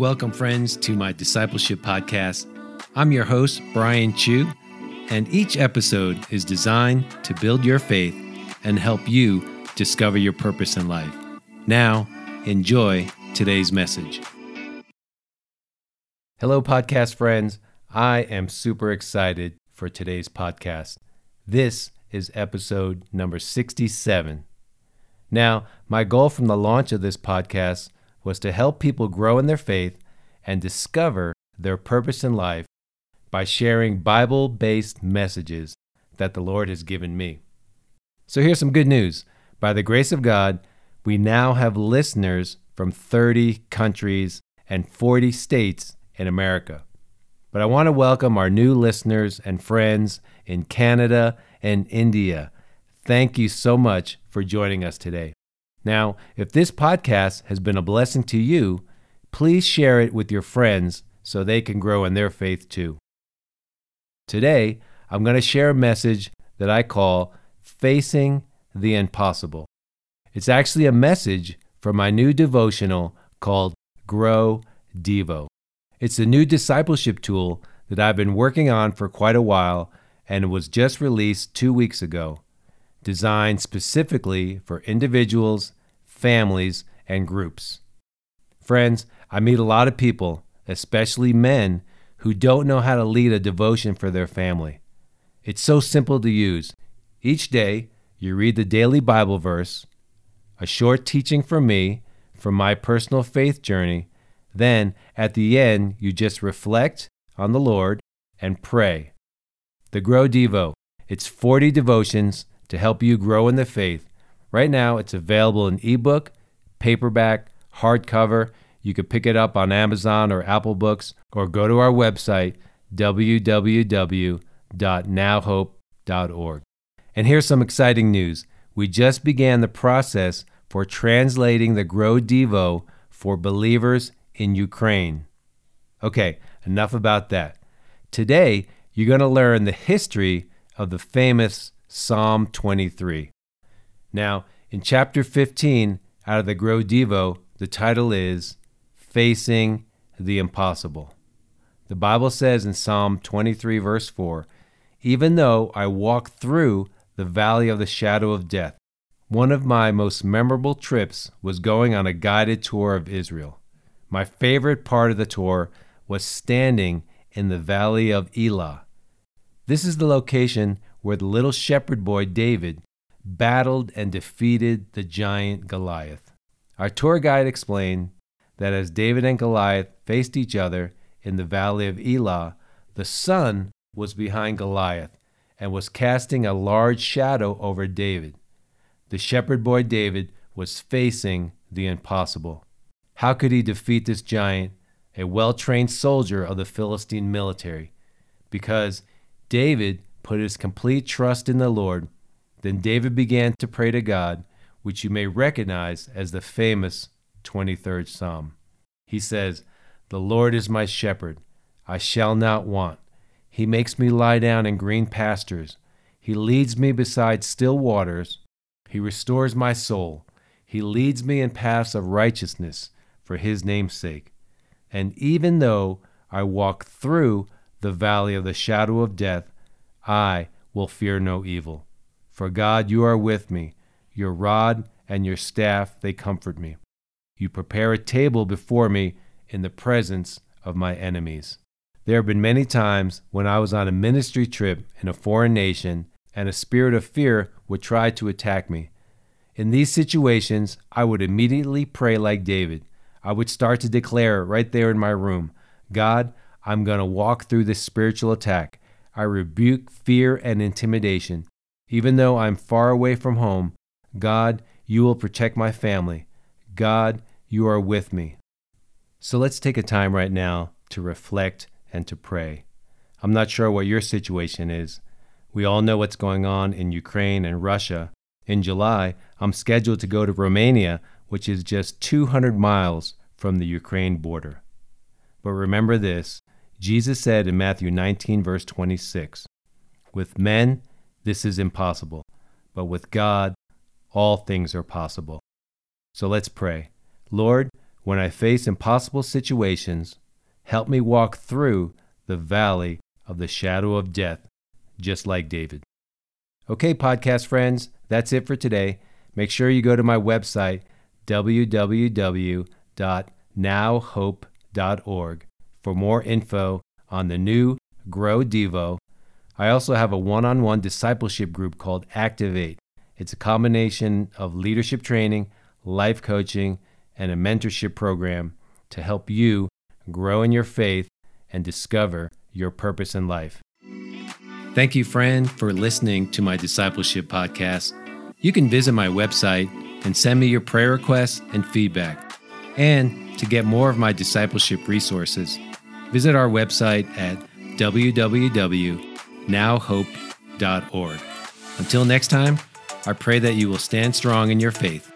Welcome, friends, to my discipleship podcast. I'm your host, Brian Chu, and each episode is designed to build your faith and help you discover your purpose in life. Now, enjoy today's message. Hello, podcast friends. I am super excited for today's podcast. This is episode number 67. Now, my goal from the launch of this podcast was to help people grow in their faith and discover their purpose in life by sharing Bible based messages that the Lord has given me. So here's some good news. By the grace of God, we now have listeners from 30 countries and 40 states in America. But I want to welcome our new listeners and friends in Canada and India. Thank you so much for joining us today. Now, if this podcast has been a blessing to you, please share it with your friends so they can grow in their faith too. Today, I'm going to share a message that I call Facing the Impossible. It's actually a message from my new devotional called Grow Devo. It's a new discipleship tool that I've been working on for quite a while and was just released two weeks ago designed specifically for individuals, families, and groups. Friends, I meet a lot of people, especially men, who don't know how to lead a devotion for their family. It's so simple to use. Each day, you read the daily Bible verse, a short teaching from me from my personal faith journey. Then, at the end, you just reflect on the Lord and pray. The Grow Devo. It's 40 devotions to help you grow in the faith. Right now, it's available in ebook, paperback, hardcover. You can pick it up on Amazon or Apple Books or go to our website, www.nowhope.org. And here's some exciting news. We just began the process for translating the Grow Devo for believers in Ukraine. Okay, enough about that. Today, you're going to learn the history of the famous Psalm 23. Now, in chapter 15 out of the Grow Devo, the title is Facing the Impossible. The Bible says in Psalm 23, verse 4 Even though I walk through the valley of the shadow of death, one of my most memorable trips was going on a guided tour of Israel. My favorite part of the tour was standing in the valley of Elah. This is the location where the little shepherd boy David battled and defeated the giant Goliath. Our tour guide explained that as David and Goliath faced each other in the valley of Elah, the sun was behind Goliath and was casting a large shadow over David. The shepherd boy David was facing the impossible. How could he defeat this giant, a well trained soldier of the Philistine military? Because David put his complete trust in the Lord. Then David began to pray to God, which you may recognize as the famous 23rd Psalm. He says, The Lord is my shepherd, I shall not want. He makes me lie down in green pastures. He leads me beside still waters. He restores my soul. He leads me in paths of righteousness for his name's sake. And even though I walk through the valley of the shadow of death, I will fear no evil. For God, you are with me. Your rod and your staff, they comfort me. You prepare a table before me in the presence of my enemies. There have been many times when I was on a ministry trip in a foreign nation and a spirit of fear would try to attack me. In these situations, I would immediately pray like David. I would start to declare right there in my room God, I'm going to walk through this spiritual attack. I rebuke fear and intimidation. Even though I'm far away from home, God, you will protect my family. God, you are with me. So let's take a time right now to reflect and to pray. I'm not sure what your situation is. We all know what's going on in Ukraine and Russia. In July, I'm scheduled to go to Romania, which is just 200 miles from the Ukraine border. But remember this Jesus said in Matthew 19, verse 26, With men, this is impossible, but with God, all things are possible. So let's pray. Lord, when I face impossible situations, help me walk through the valley of the shadow of death, just like David. Okay, podcast friends, that's it for today. Make sure you go to my website, www.nowhope.org, for more info on the new Grow Devo. I also have a one on one discipleship group called Activate. It's a combination of leadership training, life coaching, and a mentorship program to help you grow in your faith and discover your purpose in life. Thank you, friend, for listening to my discipleship podcast. You can visit my website and send me your prayer requests and feedback. And to get more of my discipleship resources, visit our website at www.nowhope.org. Until next time, I pray that you will stand strong in your faith